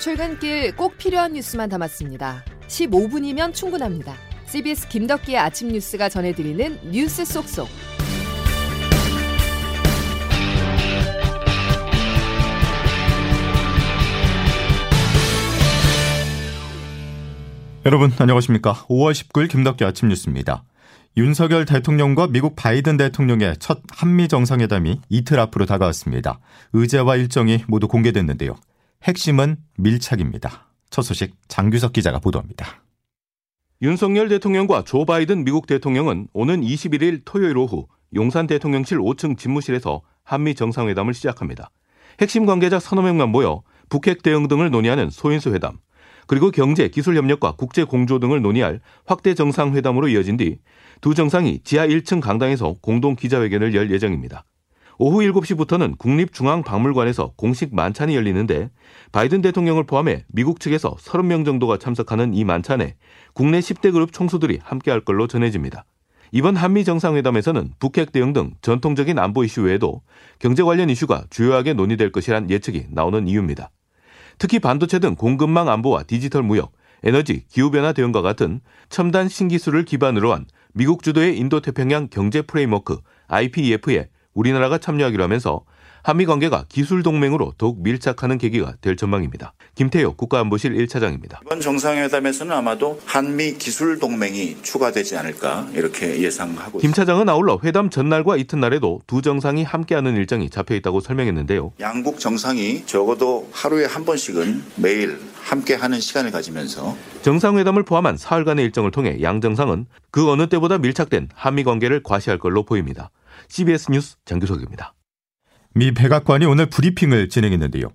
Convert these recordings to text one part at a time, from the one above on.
출근길 꼭 필요한 뉴스만 담았습니다. 15분이면 충분합니다. CBS 김덕기의 아침 뉴스가 전해드리는 뉴스 속속. 여러분 안녕하십니까? 5월 19일 김덕기 아침 뉴스입니다. 윤석열 대통령과 미국 바이든 대통령의 첫 한미 정상회담이 이틀 앞으로 다가왔습니다. 의제와 일정이 모두 공개됐는데요. 핵심은 밀착입니다. 첫 소식 장규석 기자가 보도합니다. 윤석열 대통령과 조 바이든 미국 대통령은 오는 21일 토요일 오후 용산 대통령실 5층 집무실에서 한미 정상회담을 시작합니다. 핵심 관계자 서너 명만 모여 북핵 대응 등을 논의하는 소인수 회담, 그리고 경제, 기술 협력과 국제 공조 등을 논의할 확대 정상회담으로 이어진 뒤 두 정상이 지하 1층 강당에서 공동 기자회견을 열 예정입니다. 오후 7시부터는 국립중앙박물관에서 공식 만찬이 열리는데 바이든 대통령을 포함해 미국 측에서 30명 정도가 참석하는 이 만찬에 국내 10대 그룹 총수들이 함께할 걸로 전해집니다. 이번 한미 정상회담에서는 북핵 대응 등 전통적인 안보 이슈 외에도 경제 관련 이슈가 주요하게 논의될 것이란 예측이 나오는 이유입니다. 특히 반도체 등 공급망 안보와 디지털 무역, 에너지, 기후변화 대응과 같은 첨단 신기술을 기반으로 한 미국 주도의 인도태평양 경제 프레임워크 IPEF에 우리나라가 참여하기로 하면서 한미 관계가 기술 동맹으로 더욱 밀착하는 계기가 될 전망입니다. 김태효 국가안보실 1차장입니다. 이번 정상회담에서는 아마도 한미 기술 동맹이 추가되지 않을까 이렇게 예상하고 김 차장은 아울러 회담 전날과 이튿날에도 두 정상이 함께하는 일정이 잡혀 있다고 설명했는데요. 양국 정상이 적어도 하루에 한 번씩은 매일 함께하는 시간을 가지면서 정상회담을 포함한 사흘간의 일정을 통해 양 정상은 그 어느 때보다 밀착된 한미 관계를 과시할 걸로 보입니다. CBS 뉴스 장규석입니다. 미 백악관이 오늘 브리핑을 진행했는데요.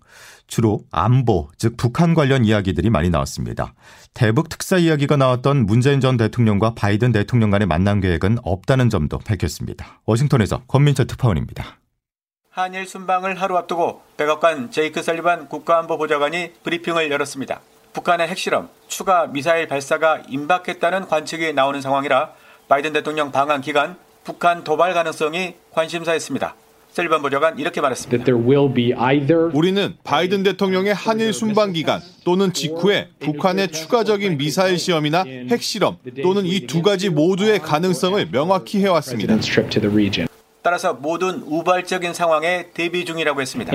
주로 안보, 즉 북한 관련 이야기들이 많이 나왔습니다. 대북 특사 이야기가 나왔던 문재인 전 대통령과 바이든 대통령 간의 만남 계획은 없다는 점도 밝혔습니다. 워싱턴에서 권민철 특파원입니다. 한일 순방을 하루 앞두고 백악관 제이크 설리반 국가안보보좌관이 브리핑을 열었습니다. 북한의 핵실험, 추가 미사일 발사가 임박했다는 관측이 나오는 상황이라 바이든 대통령 방한 기간 북한 도발 가능성이 관심사였습니다. 셀리반 보좌관 이렇게 말했습니다. 우리는 바이든 대통령의 한일 순방 기간 또는 직후에 북한의 추가적인 미사일 시험이나 핵실험 또는 이 두 가지 모두의 가능성을 명확히 해왔습니다. 따라서 모든 우발적인 상황에 대비 중이라고 했습니다.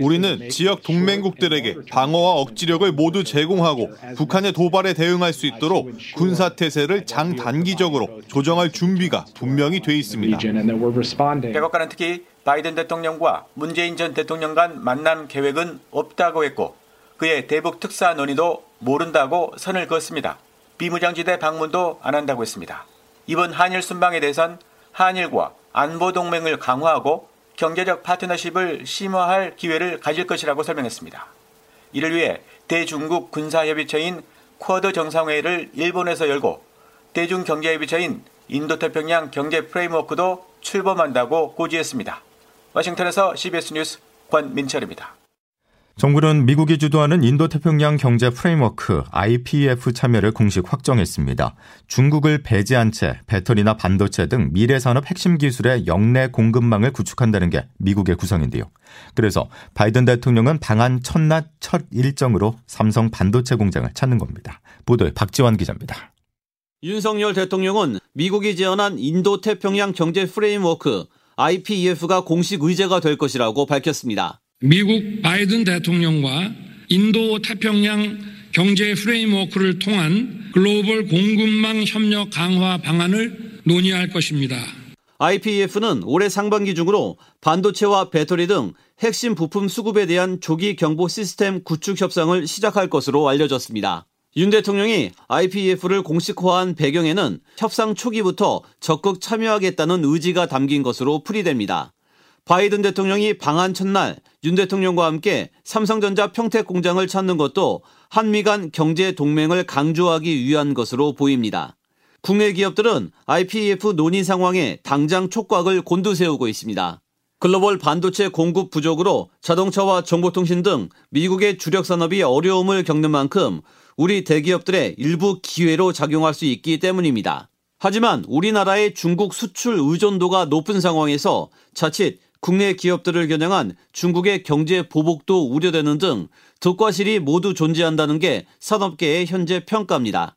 우리는 지역 동맹국들에게 방어와 억지력을 모두 제공하고 북한의 도발에 대응할 수 있도록 군사 태세를 장단기적으로 조정할 준비가 분명히 돼 있습니다. 백악관은 특히 바이든 대통령과 문재인 전 대통령 간 만남 계획은 없다고 했고 그의 대북 특사 논의도 모른다고 선을 그었습니다. 비무장지대 방문도 안 한다고 했습니다. 이번 한일 순방에 대해선 한일과 안보 동맹을 강화하고 경제적 파트너십을 심화할 기회를 가질 것이라고 설명했습니다. 이를 위해 대중국 군사협의체인 쿼드 정상회의를 일본에서 열고 대중경제협의체인 인도태평양 경제 프레임워크도 출범한다고 고지했습니다. 워싱턴에서 CBS 뉴스 권민철입니다. 정부는 미국이 주도하는 인도태평양 경제 프레임워크 IPEF 참여를 공식 확정했습니다. 중국을 배제한 채 배터리나 반도체 등 미래 산업 핵심 기술의 역내 공급망을 구축한다는 게 미국의 구상인데요. 그래서 바이든 대통령은 방한 첫날 첫 일정으로 삼성 반도체 공장을 찾는 겁니다. 보도에 박지원 기자입니다. 윤석열 대통령은 미국이 제안한 인도태평양 경제 프레임워크 IPEF가 공식 의제가 될 것이라고 밝혔습니다. 미국 바이든 대통령과 인도 태평양 경제 프레임워크를 통한 글로벌 공급망 협력 강화 방안을 논의할 것입니다. IPEF는 올해 상반기 중으로 반도체와 배터리 등 핵심 부품 수급에 대한 조기 경보 시스템 구축 협상을 시작할 것으로 알려졌습니다. 윤 대통령이 IPEF를 공식화한 배경에는 협상 초기부터 적극 참여하겠다는 의지가 담긴 것으로 풀이됩니다. 바이든 대통령이 방한 첫날 윤 대통령과 함께 삼성전자 평택 공장을 찾는 것도 한미 간 경제 동맹을 강조하기 위한 것으로 보입니다. 국내 기업들은 IPEF 논의 상황에 당장 촉각을 곤두세우고 있습니다. 글로벌 반도체 공급 부족으로 자동차와 정보통신 등 미국의 주력 산업이 어려움을 겪는 만큼 우리 대기업들의 일부 기회로 작용할 수 있기 때문입니다. 하지만 우리나라의 중국 수출 의존도가 높은 상황에서 자칫 국내 기업들을 겨냥한 중국의 경제 보복도 우려되는 등 덕과실이 모두 존재한다는 게 산업계의 현재 평가입니다.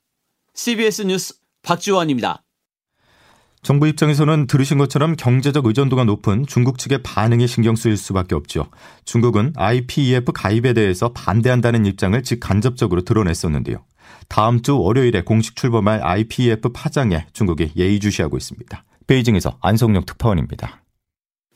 CBS 뉴스 박지원입니다. 정부 입장에서는 들으신 것처럼 경제적 의존도가 높은 중국 측의 반응이 신경 쓰일 수밖에 없죠. 중국은 IPEF 가입에 대해서 반대한다는 입장을 직간접적으로 드러냈었는데요. 다음 주 월요일에 공식 출범할 IPEF 파장에 중국이 예의주시하고 있습니다. 베이징에서 안성용 특파원입니다.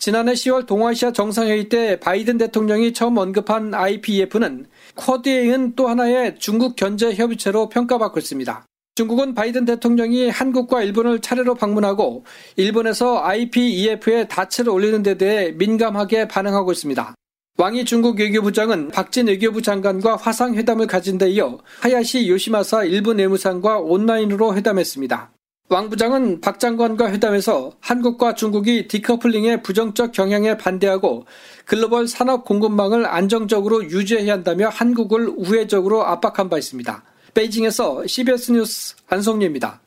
지난해 10월 동아시아 정상회의 때 바이든 대통령이 처음 언급한 IPEF는 쿼드에 이은 또 하나의 중국 견제 협의체로 평가받고 있습니다. 중국은 바이든 대통령이 한국과 일본을 차례로 방문하고 일본에서 IPEF에 다치를 올리는 데 대해 민감하게 반응하고 있습니다. 왕이 중국 외교부장은 박진 외교부 장관과 화상회담을 가진 데 이어 하야시 요시마사 일본 내무상과 온라인으로 회담했습니다. 왕 부장은 박 장관과 회담에서 한국과 중국이 디커플링의 부정적 경향에 반대하고 글로벌 산업 공급망을 안정적으로 유지해야 한다며 한국을 우회적으로 압박한 바 있습니다. 베이징에서 CBS 뉴스 안성리입니다.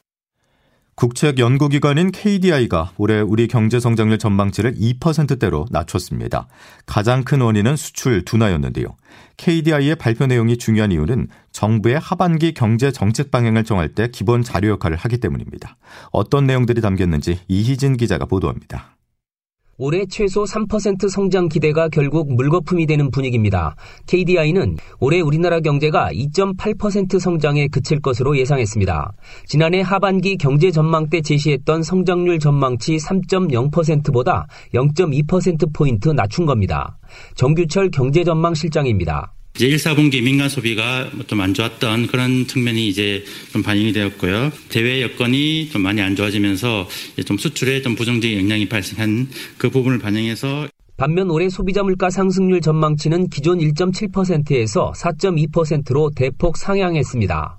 국책 연구기관인 KDI가 올해 우리 경제 성장률 전망치를 2%대로 낮췄습니다. 가장 큰 원인은 수출 둔화였는데요. KDI의 발표 내용이 중요한 이유는 정부의 하반기 경제 정책 방향을 정할 때 기본 자료 역할을 하기 때문입니다. 어떤 내용들이 담겼는지 이희진 기자가 보도합니다. 올해 최소 3% 성장 기대가 결국 물거품이 되는 분위기입니다. KDI는 올해 우리나라 경제가 2.8% 성장에 그칠 것으로 예상했습니다. 지난해 하반기 경제 전망 때 제시했던 성장률 전망치 3.0%보다 0.2%포인트 낮춘 겁니다. 정규철 경제전망 실장입니다. 이제 1, 4분기 민간 소비가 좀 안 좋았던 그런 측면이 이제 좀 반영이 되었고요. 대외 여건이 좀 많이 안 좋아지면서 좀 수출에 좀 부정적인 영향이 발생한 그 부분을 반영해서 반면 올해 소비자 물가 상승률 전망치는 기존 1.7%에서 4.2%로 대폭 상향했습니다.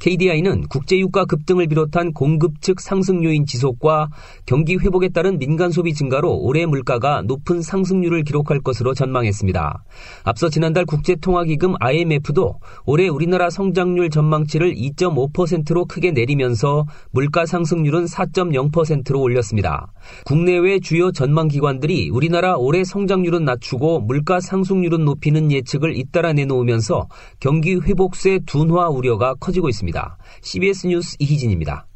KDI는 국제유가 급등을 비롯한 공급 측 상승 요인 지속과 경기 회복에 따른 민간 소비 증가로 올해 물가가 높은 상승률을 기록할 것으로 전망했습니다. 앞서 지난달 국제통화기금 IMF도 올해 우리나라 성장률 전망치를 2.5%로 크게 내리면서 물가 상승률은 4.0%로 올렸습니다. 국내외 주요 전망 기관들이 우리나라 올해 성장률은 낮추고 물가 상승률은 높이는 예측을 잇따라 내놓으면서 경기 회복세 둔화 우려가 커지고 있습니다. 있습니다. CBS 뉴스 이희진입니다.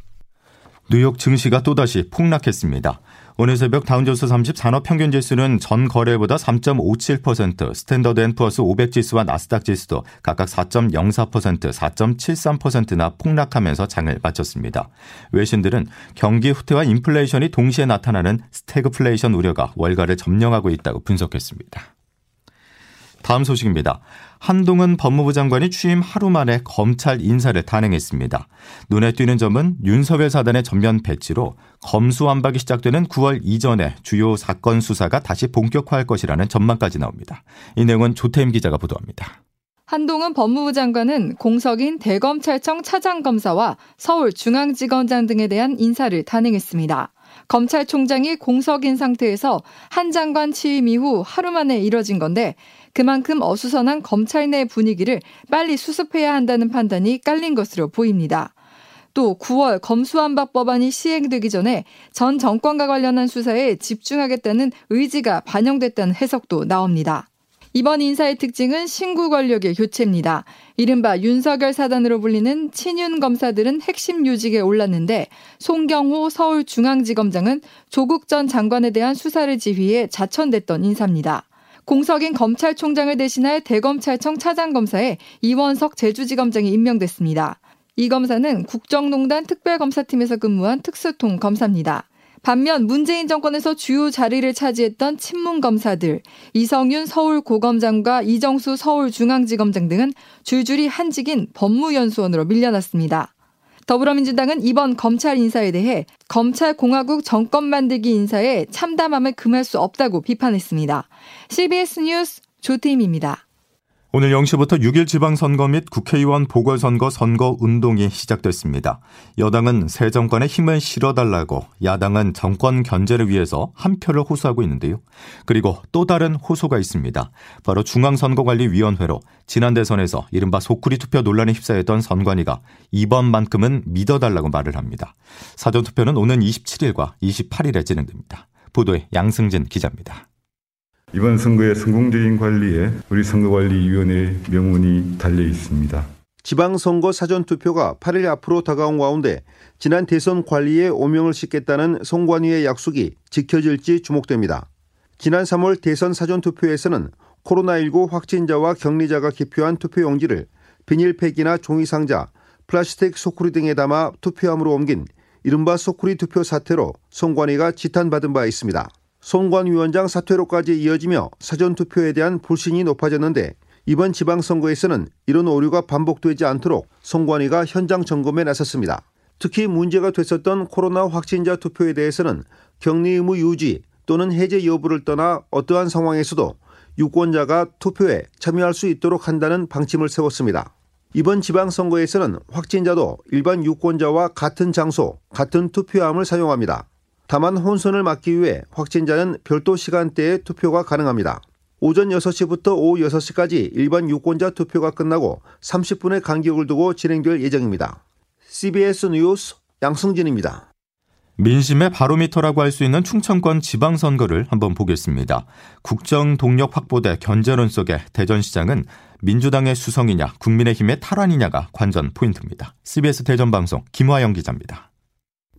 뉴욕 증시가 또다시 폭락했습니다. 오늘 새벽 다우존스 30 산업평균 지수는 전 거래보다 3.57%, 스탠더드 앤 푸어스 500 지수와 나스닥 지수도 각각 4.04%, 4.73%나 폭락하면서 장을 마쳤습니다. 외신들은 경기 후퇴와 인플레이션이 동시에 나타나는 스태그플레이션 우려가 월가를 점령하고 있다고 분석했습니다. 다음 소식입니다. 한동훈 법무부 장관이 취임 하루 만에 검찰 인사를 단행했습니다. 눈에 띄는 점은 윤석열 사단의 전면 배치로 검수완박이 시작되는 9월 이전에 주요 사건 수사가 다시 본격화할 것이라는 전망까지 나옵니다. 이 내용은 조태임 기자가 보도합니다. 한동훈 법무부 장관은 공석인 대검찰청 차장검사와 서울중앙지검장 등에 대한 인사를 단행했습니다. 검찰총장이 공석인 상태에서 한 장관 취임 이후 하루 만에 이뤄진 건데 그만큼 어수선한 검찰 내 분위기를 빨리 수습해야 한다는 판단이 깔린 것으로 보입니다. 또 9월 검수완박 법안이 시행되기 전에 전 정권과 관련한 수사에 집중하겠다는 의지가 반영됐다는 해석도 나옵니다. 이번 인사의 특징은 신구 권력의 교체입니다. 이른바 윤석열 사단으로 불리는 친윤 검사들은 핵심 요직에 올랐는데 송경호 서울중앙지검장은 조국 전 장관에 대한 수사를 지휘해 자천됐던 인사입니다. 공석인 검찰총장을 대신할 대검찰청 차장검사에 이원석 제주지검장이 임명됐습니다. 이 검사는 국정농단 특별검사팀에서 근무한 특수통 검사입니다. 반면 문재인 정권에서 주요 자리를 차지했던 친문 검사들 이성윤 서울고검장과 이정수 서울중앙지검장 등은 줄줄이 한직인 법무연수원으로 밀려났습니다. 더불어민주당은 이번 검찰 인사에 대해 검찰 공화국 정권 만들기 인사에 참담함을 금할 수 없다고 비판했습니다. CBS 뉴스 조태임입니다. 오늘 0시부터 6일 지방선거 및 국회의원 보궐선거 선거 운동이 시작됐습니다. 여당은 새 정권에 힘을 실어달라고 야당은 정권 견제를 위해서 한 표를 호소하고 있는데요. 그리고 또 다른 호소가 있습니다. 바로 중앙선거관리위원회로 지난 대선에서 이른바 소쿠리 투표 논란에 휩싸였던 선관위가 이번만큼은 믿어달라고 말을 합니다. 사전투표는 오는 27일과 28일에 진행됩니다. 보도에 양승진 기자입니다. 이번 선거의 성공적인 관리에 우리 선거관리위원회의 명운이 달려 있습니다. 지방선거 사전투표가 8일 앞으로 다가온 가운데 지난 대선 관리에 오명을 싣겠다는 송관위의 약속이 지켜질지 주목됩니다. 지난 3월 대선 사전투표에서는 코로나19 확진자와 격리자가 기표한 투표용지를 비닐팩이나 종이상자, 플라스틱 소쿠리 등에 담아 투표함으로 옮긴 이른바 소쿠리 투표 사태로 송관위가 지탄받은 바 있습니다. 송관 위원장 사퇴로까지 이어지며 사전투표에 대한 불신이 높아졌는데 이번 지방선거에서는 이런 오류가 반복되지 않도록 송관위가 현장 점검에 나섰습니다. 특히 문제가 됐었던 코로나 확진자 투표에 대해서는 격리 의무 유지 또는 해제 여부를 떠나 어떠한 상황에서도 유권자가 투표에 참여할 수 있도록 한다는 방침을 세웠습니다. 이번 지방선거에서는 확진자도 일반 유권자와 같은 장소, 같은 투표함을 사용합니다. 다만 혼선을 막기 위해 확진자는 별도 시간대에 투표가 가능합니다. 오전 6시부터 오후 6시까지 일반 유권자 투표가 끝나고 30분의 간격을 두고 진행될 예정입니다. CBS 뉴스 양승진입니다. 민심의 바로미터라고 할 수 있는 충청권 지방선거를 한번 보겠습니다. 국정 동력 확보 대 견제론 속에 대전시장은 민주당의 수성이냐 국민의힘의 탈환이냐가 관전 포인트입니다. CBS 대전방송 김화영 기자입니다.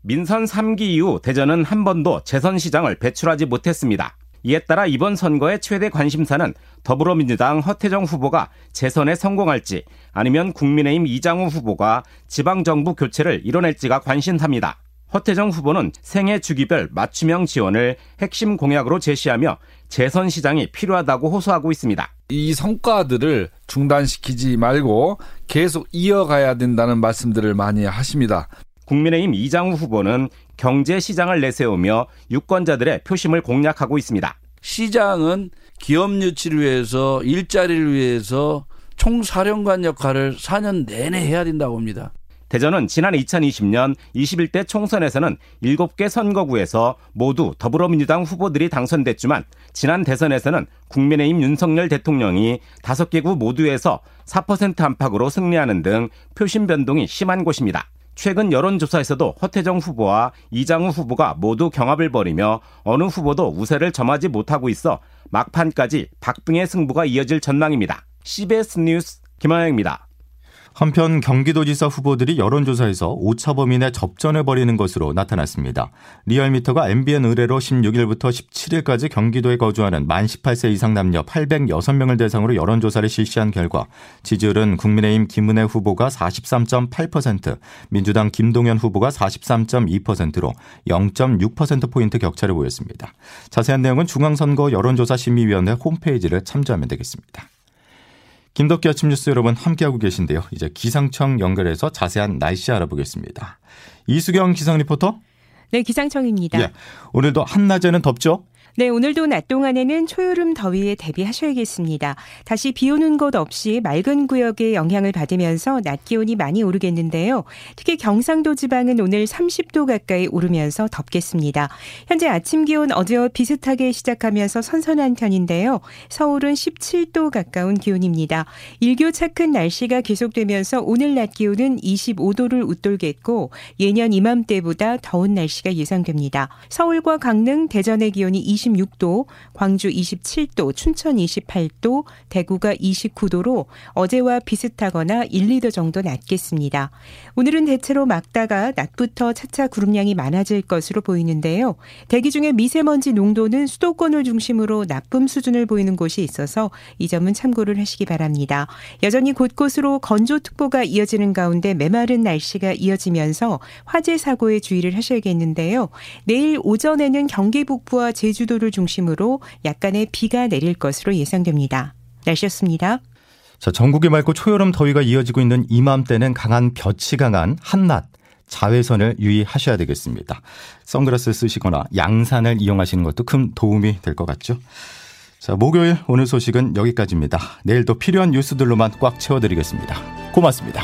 민선 3기 이후 대전은 한 번도 재선 시장을 배출하지 못했습니다. 이에 따라 이번 선거의 최대 관심사는 더불어민주당 허태정 후보가 재선에 성공할지 아니면 국민의힘 이장우 후보가 지방정부 교체를 이뤄낼지가 관심사입니다. 허태정 후보는 생애 주기별 맞춤형 지원을 핵심 공약으로 제시하며 재선 시장이 필요하다고 호소하고 있습니다. 이 성과들을 중단시키지 말고 계속 이어가야 된다는 말씀들을 많이 하십니다. 국민의힘 이장우 후보는 경제 시장을 내세우며 유권자들의 표심을 공략하고 있습니다. 시장은 기업 유치를 위해서 일자리를 위해서 총사령관 역할을 4년 내내 해야 된다고 봅니다. 대전은 지난 2020년 21대 총선에서는 7개 선거구에서 모두 더불어민주당 후보들이 당선됐지만 지난 대선에서는 국민의힘 윤석열 대통령이 5개 구 모두에서 4% 안팎으로 승리하는 등 표심 변동이 심한 곳입니다. 최근 여론조사에서도 허태정 후보와 이장우 후보가 모두 경합을 벌이며 어느 후보도 우세를 점하지 못하고 있어 막판까지 박빙의 승부가 이어질 전망입니다. CBS 뉴스 김하영입니다. 한편 경기도지사 후보들이 여론조사에서 오차범위 내 접전을 벌이는 것으로 나타났습니다. 리얼미터가 MBN 의뢰로 16일부터 17일까지 경기도에 거주하는 만 18세 이상 남녀 806명을 대상으로 여론조사를 실시한 결과 지지율은 국민의힘 김은혜 후보가 43.8%, 민주당 김동연 후보가 43.2%로 0.6%포인트 격차를 보였습니다. 자세한 내용은 중앙선거 여론조사심의위원회 홈페이지를 참조하면 되겠습니다. 김덕기 아침 뉴스 여러분 함께하고 계신데요. 이제 기상청 연결해서 자세한 날씨 알아보겠습니다. 이수경 기상 리포터. 네, 기상청입니다. 예, 오늘도 한낮에는 덥죠? 네, 오늘도 낮 동안에는 초여름 더위에 대비하셔야겠습니다. 다시 비 오는 곳 없이 맑은 구역에 영향을 받으면서 낮 기온이 많이 오르겠는데요. 특히 경상도 지방은 오늘 30도 가까이 오르면서 덥겠습니다. 현재 아침 기온 어제와 비슷하게 시작하면서 선선한 편인데요. 서울은 17도 가까운 기온입니다. 일교차 큰 날씨가 계속되면서 오늘 낮 기온은 25도를 웃돌겠고 예년 이맘때보다 더운 날씨가 예상됩니다. 서울과 강릉, 대전의 기온이 20 26도, 광주 27도, 춘천 28도, 대구가 29도로 어제와 비슷하거나 1, 2도 정도 낮겠습니다. 오늘은 대체로 막다가 낮부터 차차 구름량이 많아질 것으로 보이는데요. 대기 중에 미세먼지 농도는 수도권을 중심으로 나쁨 수준을 보이는 곳이 있어서 이 점은 참고를 하시기 바랍니다. 여전히 곳곳으로 건조특보가 이어지는 가운데 메마른 날씨가 이어지면서 화재 사고에 주의를 하셔야겠는데요. 내일 오전에는 경기 북부와 제주도 제주도를 중심으로 약간의 비가 내릴 것으로 예상됩니다. 날씨였습니다. 자, 전국이 맑고 초여름 더위가 이어지고 있는 이맘때는 강한 볕이 강한 한낮 자외선을 유의하셔야 되겠습니다. 선글라스 쓰시거나 양산을 이용하시는 것도 큰 도움이 될 것 같죠. 자, 목요일 오늘 소식은 여기까지입니다. 내일도 필요한 뉴스들로만 꽉 채워드리겠습니다. 고맙습니다.